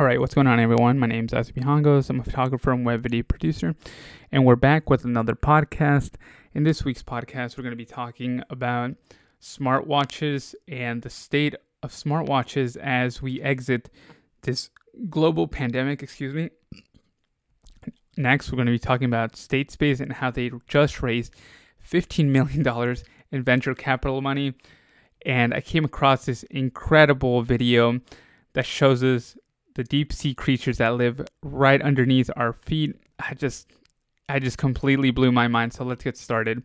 All right, what's going on, everyone? My name is Isaac Mihangos. I'm a photographer and web video producer, and we're back with another podcast. In this week's podcast, we're going to be talking about smartwatches and the state of smartwatches as we exit this global pandemic. Excuse me. Next, we're going to be talking about State Space and how they just raised $15 million in venture capital money. And I came across this incredible video that shows us the deep sea creatures that live right underneath our feet. I just I just completely blew my mind. So let's get started.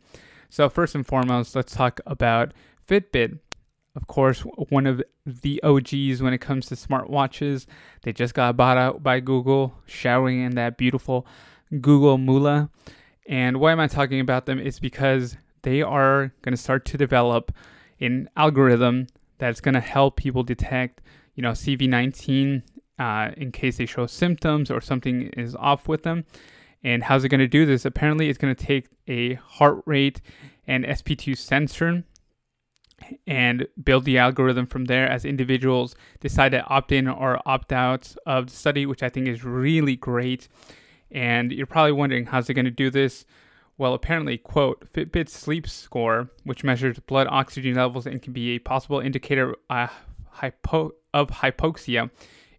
So first and foremost, let's talk about Fitbit. Of course, one of the OGs when it comes to smartwatches. They just got bought out by Google, showering in that beautiful Google Moolah. And why am I talking about them? Is because they are going to start to develop an algorithm that's going to help people detect, you know, CV19 uh, in case they show symptoms or something is off with them. And how's it going to do this? Apparently, it's going to take a heart rate and SP2 sensor and build the algorithm from there as individuals decide to opt in or opt out of the study, which I think is really great. And you're probably wondering, how's it going to do this? Well, apparently, quote, Fitbit sleep score, which measures blood oxygen levels and can be a possible indicator uh, hypo- of hypoxia,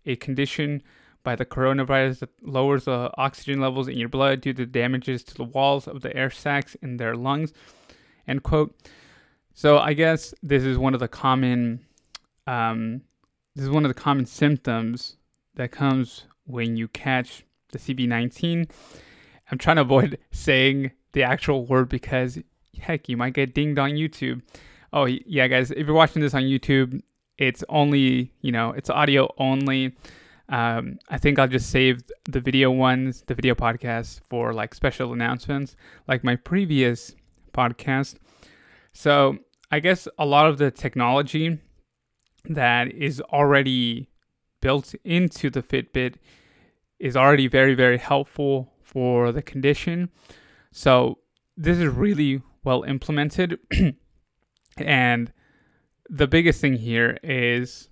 a condition by the coronavirus that lowers the oxygen levels in your blood due to damages to the walls of the air sacs in their lungs, end quote. So I guess this is one of the common, um, this is one of the common symptoms that comes when you catch the CV19. I'm trying to avoid saying the actual word because heck, you might get dinged on YouTube. Oh yeah, guys, if you're watching this on YouTube, it's only you know it's audio only. Um, I think I'll just save the video ones, the video podcasts for like special announcements, like my previous podcast. So I guess a lot of the technology that is already built into the Fitbit is already very very helpful for the condition. So this is really well implemented. and the biggest thing here is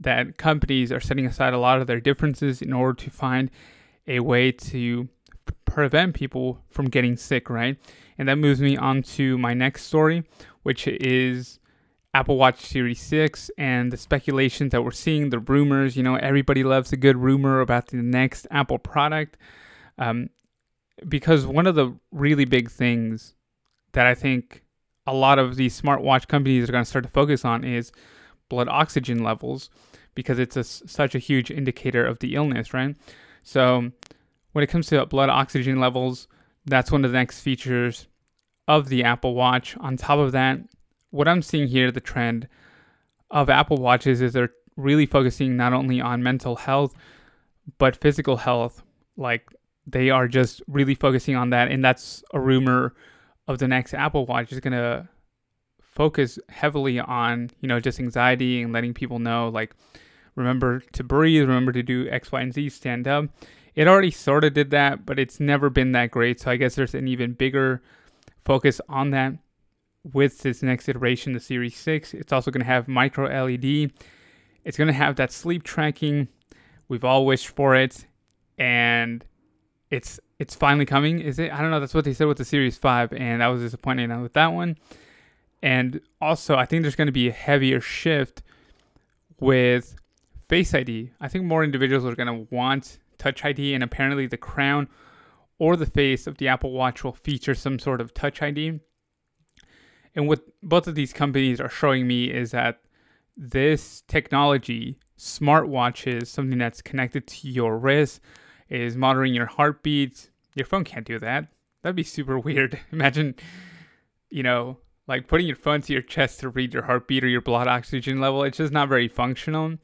that companies are setting aside a lot of their differences in order to find a way to prevent people from getting sick, right? And that moves me on to my next story, which is Apple Watch Series 6 and the speculations that we're seeing, the rumors. You know, everybody loves a good rumor about the next Apple product. Um, because one of the really big things that I think a lot of these smartwatch companies are going to start to focus on is blood oxygen levels because it's a, such a huge indicator of the illness, right? So when it comes to blood oxygen levels, that's one of the next features of the Apple Watch. On top of that, what I'm seeing here, the trend of Apple Watches is they're really focusing not only on mental health, but physical health. Like they are just really focusing on that. And that's a rumor of the next Apple Watch is going to focus heavily on, you know, just anxiety and letting people know, like, remember to breathe, remember to do X, Y, and Z, stand up. It already sort of did that, but it's never been that great. So I guess there's an even bigger focus on that with this next iteration, the Series 6. It's also going to have micro LED. It's going to have that sleep tracking. We've all wished for it. And it's it's finally coming. Is it? I don't know. That's what they said with the Series Five, and I was disappointed with that one. And also, I think there's going to be a heavier shift with Face ID. I think more individuals are going to want Touch ID, and apparently, the crown or the face of the Apple Watch will feature some sort of Touch ID. And what both of these companies are showing me is that this technology, smartwatches, something that's connected to your wrist, is monitoring your heartbeat. Your phone can't do that. That'd be super weird. Imagine, you know, like putting your phone to your chest to read your heartbeat or your blood oxygen level. It's just not very functional.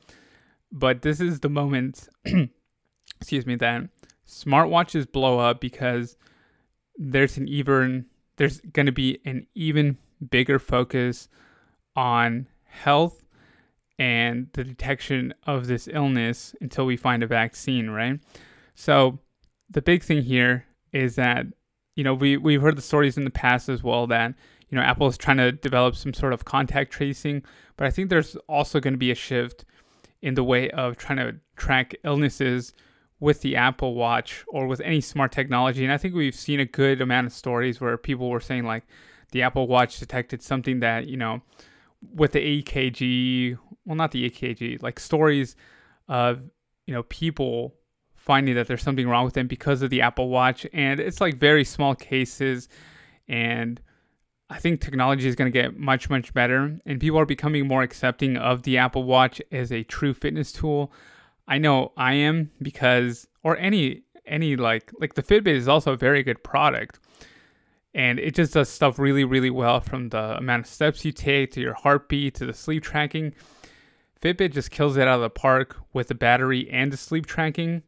But this is the moment, excuse me, that smartwatches blow up because there's an even there's going to be an even bigger focus on health and the detection of this illness until we find a vaccine, right? So the big thing here is that you know we we've heard the stories in the past as well that you know Apple is trying to develop some sort of contact tracing, but I think there's also going to be a shift in the way of trying to track illnesses with the Apple Watch or with any smart technology. And I think we've seen a good amount of stories where people were saying like the Apple Watch detected something that, you know, with the EKG, well, not the EKG, like stories of, you know, people finding that there's something wrong with them because of the Apple Watch. And it's like very small cases. And I think technology is going to get much, much better. And people are becoming more accepting of the Apple Watch as a true fitness tool. I know I am because, or any, any like, like the Fitbit is also a very good product and it just does stuff really really well from the amount of steps you take to your heartbeat to the sleep tracking fitbit just kills it out of the park with the battery and the sleep tracking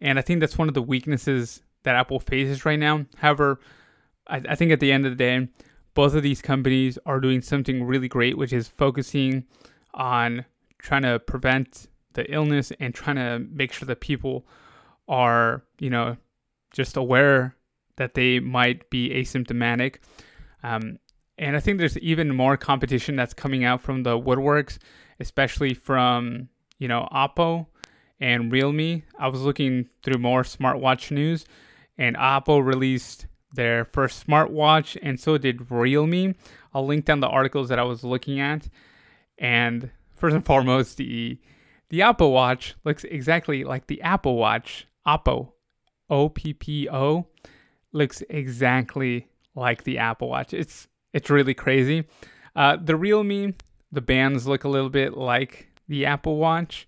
and i think that's one of the weaknesses that apple faces right now however I, I think at the end of the day both of these companies are doing something really great which is focusing on trying to prevent the illness and trying to make sure that people are you know just aware that they might be asymptomatic. Um, and I think there's even more competition that's coming out from the woodworks, especially from, you know, Oppo and Realme. I was looking through more smartwatch news, and Oppo released their first smartwatch, and so did Realme. I'll link down the articles that I was looking at. And first and foremost, the the Oppo Watch looks exactly like the Apple Watch. Oppo, O P P O looks exactly like the Apple Watch. It's it's really crazy. Uh, the Realme, the bands look a little bit like the Apple Watch,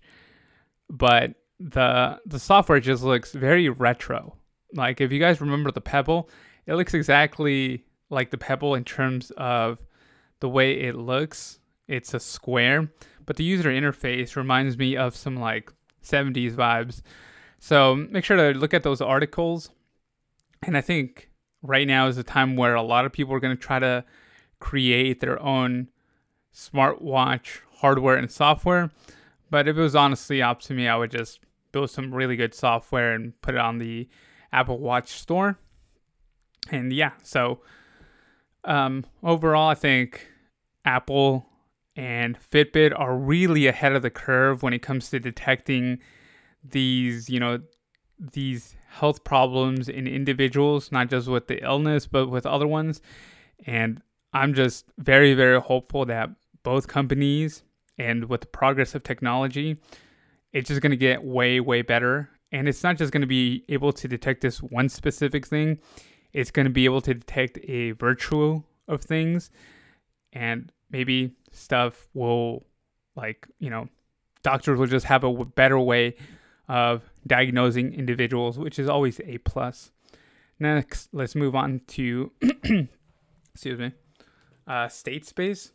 but the the software just looks very retro. Like if you guys remember the Pebble, it looks exactly like the Pebble in terms of the way it looks. It's a square, but the user interface reminds me of some like 70s vibes. So make sure to look at those articles and I think right now is the time where a lot of people are going to try to create their own smartwatch hardware and software. But if it was honestly up to me, I would just build some really good software and put it on the Apple Watch store. And yeah, so um, overall, I think Apple and Fitbit are really ahead of the curve when it comes to detecting these, you know, these health problems in individuals, not just with the illness, but with other ones. And I'm just very, very hopeful that both companies and with the progress of technology, it's just going to get way, way better. And it's not just going to be able to detect this one specific thing, it's going to be able to detect a virtual of things. And maybe stuff will, like, you know, doctors will just have a better way of diagnosing individuals, which is always a plus. Next, let's move on to, excuse me, uh, State Space.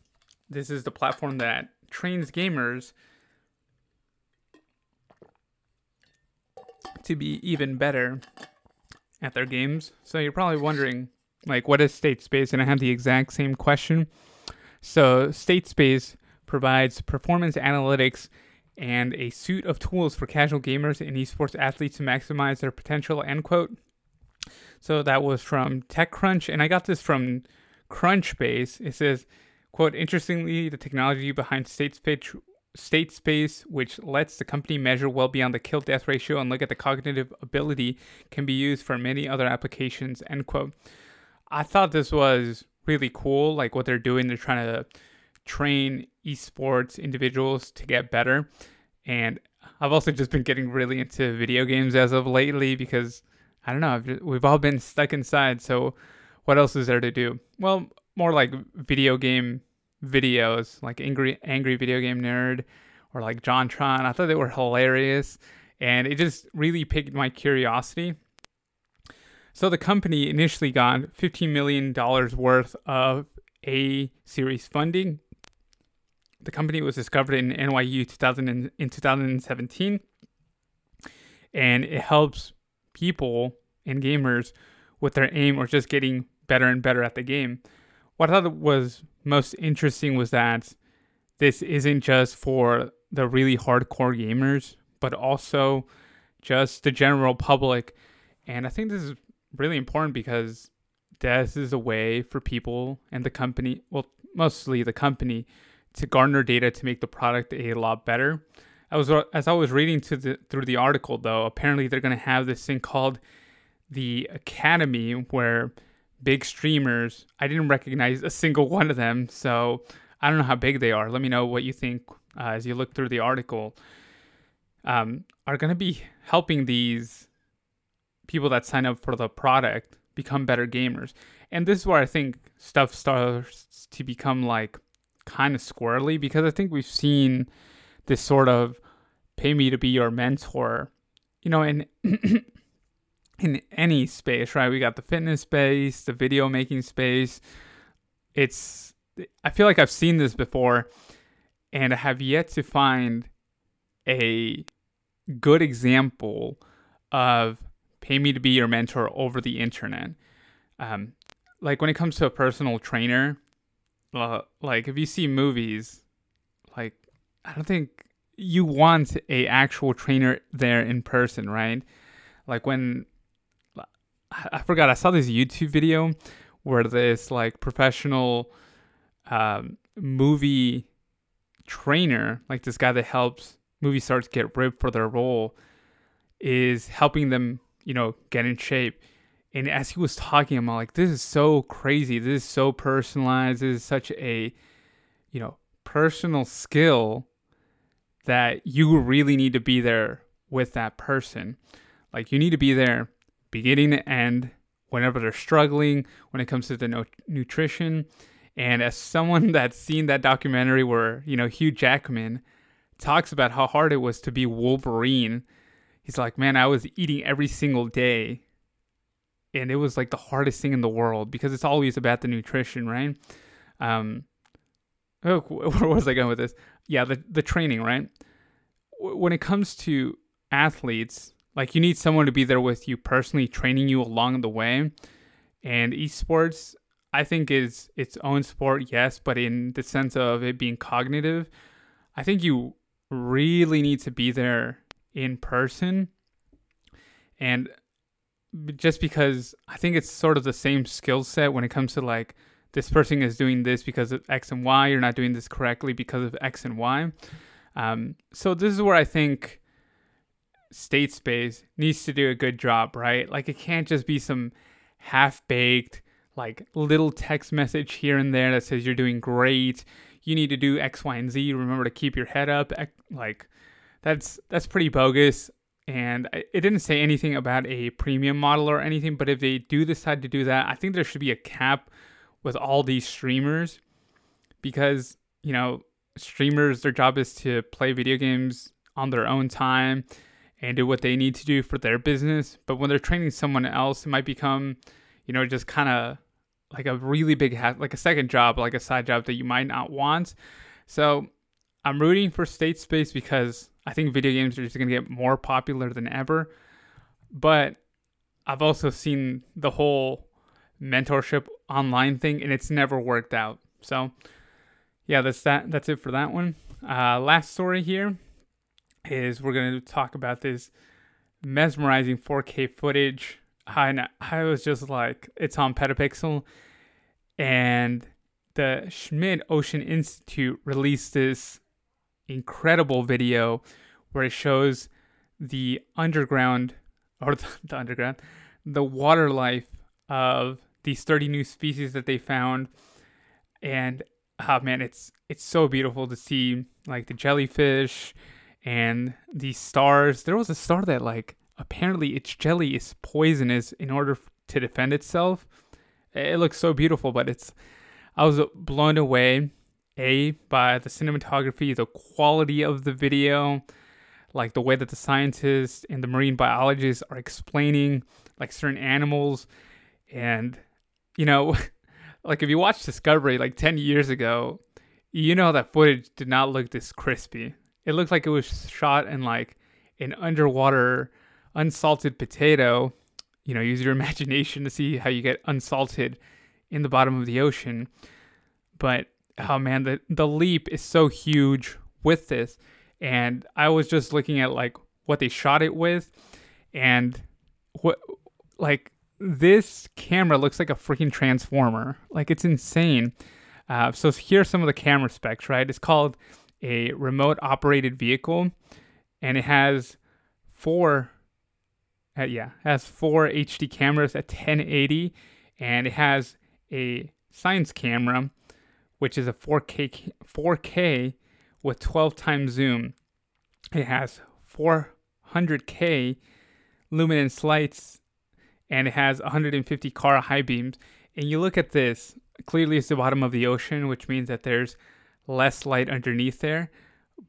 This is the platform that trains gamers to be even better at their games. So you're probably wondering, like, what is State Space? And I have the exact same question. So State Space provides performance analytics and a suite of tools for casual gamers and esports athletes to maximize their potential, end quote. So that was from TechCrunch, and I got this from Crunchbase. It says, quote, interestingly, the technology behind State Space, State Space, which lets the company measure well beyond the kill death ratio and look at the cognitive ability, can be used for many other applications, end quote. I thought this was really cool, like what they're doing. They're trying to train esports individuals to get better. And I've also just been getting really into video games as of lately because I don't know, just, we've all been stuck inside. So what else is there to do? Well, more like video game videos, like angry angry video game nerd or like JonTron. I thought they were hilarious and it just really piqued my curiosity. So the company initially got $15 million worth of A series funding the company was discovered in NYU 2000 in, in 2017, and it helps people and gamers with their aim or just getting better and better at the game. What I thought was most interesting was that this isn't just for the really hardcore gamers, but also just the general public. And I think this is really important because this is a way for people and the company, well, mostly the company, to garner data to make the product a lot better. I was as I was reading the through the article though, apparently they're going to have this thing called the Academy where big streamers, I didn't recognize a single one of them, so I don't know how big they are. Let me know what you think uh, as you look through the article. Um, are going to be helping these people that sign up for the product become better gamers. And this is where I think stuff starts to become like kind of squirrely because I think we've seen this sort of pay me to be your mentor, you know, in in any space, right? We got the fitness space, the video making space. It's I feel like I've seen this before and I have yet to find a good example of pay me to be your mentor over the internet. Um, like when it comes to a personal trainer, uh, like if you see movies, like I don't think you want a actual trainer there in person, right? Like when I forgot I saw this YouTube video where this like professional um, movie trainer, like this guy that helps movie stars get ripped for their role, is helping them, you know, get in shape. And as he was talking, I'm like, this is so crazy. This is so personalized. This is such a, you know, personal skill that you really need to be there with that person. Like you need to be there beginning to end whenever they're struggling when it comes to the no- nutrition. And as someone that's seen that documentary where, you know, Hugh Jackman talks about how hard it was to be Wolverine, he's like, man, I was eating every single day. And it was like the hardest thing in the world because it's always about the nutrition, right? Um, oh, where was I going with this? Yeah, the, the training, right? When it comes to athletes, like you need someone to be there with you personally training you along the way. And esports i think is its own sport yes but in the sense of it being cognitive i think you really need to be there in person. And just because i think it's sort of the same skill set when it comes to like this person is doing this because of x and y you're not doing this correctly because of x and y. Um, so this is where i think state space needs to do a good job, right? Like it can't just be some half baked, like little text message here and there that says you're doing great. You need to do X, Y, and Z. Remember to keep your head up. Like that's that's pretty bogus. And it didn't say anything about a premium model or anything. But if they do decide to do that, I think there should be a cap with all these streamers because you know streamers their job is to play video games on their own time and do what they need to do for their business. But when they're training someone else, it might become, you know, just kind of like a really big hat, like a second job, like a side job that you might not want. So I'm rooting for State Space because I think video games are just going to get more popular than ever. But I've also seen the whole mentorship online thing, and it's never worked out. So yeah, that's that. That's it for that one. Uh, last story here is we're going to talk about this mesmerizing 4K footage. I, I was just like, it's on Petapixel. And the Schmidt Ocean Institute released this incredible video where it shows the underground, or the, the underground, the water life of these 30 new species that they found. And oh man, it's it's so beautiful to see like the jellyfish and these stars. There was a star that like apparently its jelly is poisonous in order to defend itself. It looks so beautiful, but it's I was blown away a by the cinematography, the quality of the video, like the way that the scientists and the marine biologists are explaining like certain animals and you know like if you watch discovery like 10 years ago you know that footage did not look this crispy it looked like it was shot in like an underwater unsalted potato. You know, use your imagination to see how you get unsalted in the bottom of the ocean. But oh man, the the leap is so huge with this. And I was just looking at like what they shot it with and what like this camera looks like a freaking transformer. Like it's insane. Uh, so here's some of the camera specs, right? It's called a remote operated vehicle, and it has four, uh, yeah, has four HD cameras at 1080, and it has a science camera, which is a 4K 4K with 12 times zoom. It has 400K luminance lights, and it has 150 car high beams. And you look at this, clearly it's the bottom of the ocean, which means that there's less light underneath there.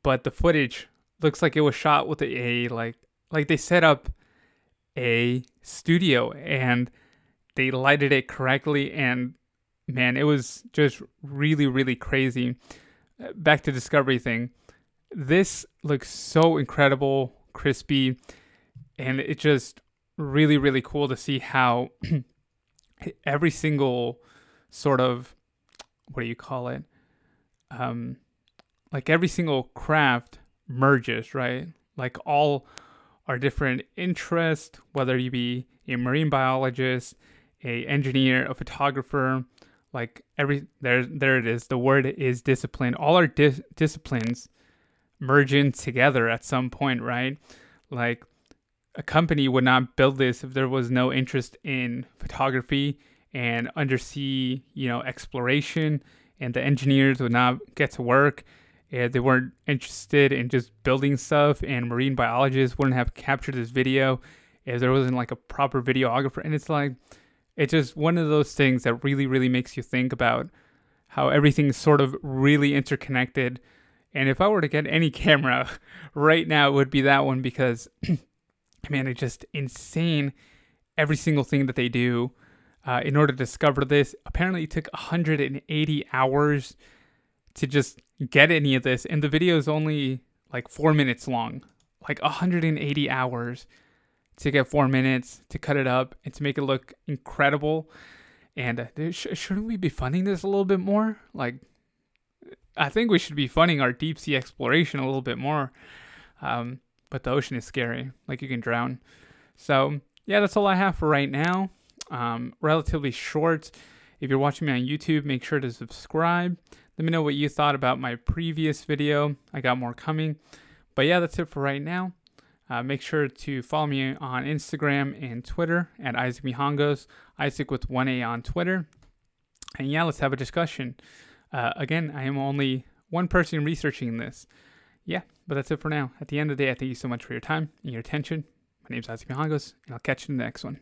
But the footage looks like it was shot with a like like they set up a studio and they lighted it correctly and man, it was just really really crazy. Back to discovery thing. This looks so incredible, crispy, and it just really really cool to see how every single sort of what do you call it? Um, like every single craft merges, right? Like all our different interests, whether you be a marine biologist, a engineer, a photographer, like every there there it is. The word is discipline. All our dis- disciplines merge in together at some point, right? Like a company would not build this if there was no interest in photography and undersea, you know, exploration, and the engineers would not get to work. And they weren't interested in just building stuff, and marine biologists wouldn't have captured this video if there wasn't like a proper videographer. And it's like, it's just one of those things that really, really makes you think about how everything's sort of really interconnected. And if I were to get any camera right now, it would be that one because, man, it's just insane every single thing that they do uh, in order to discover this. Apparently, it took 180 hours to just get any of this, and the video is only like four minutes long. Like 180 hours to get four minutes to cut it up and to make it look incredible. And uh, sh- shouldn't we be funding this a little bit more? Like, I think we should be funding our deep sea exploration a little bit more. Um, but the ocean is scary, like you can drown. So, yeah, that's all I have for right now um, relatively short. If you're watching me on YouTube, make sure to subscribe. Let me know what you thought about my previous video. I got more coming. But yeah, that's it for right now. Uh, make sure to follow me on Instagram and Twitter at Isaac Mihangos, Isaac with 1A on Twitter. And yeah, let's have a discussion. Uh, again, I am only one person researching this. Yeah, but that's it for now. At the end of the day, I thank you so much for your time and your attention. My name is Isaac Mihangos, and I'll catch you in the next one.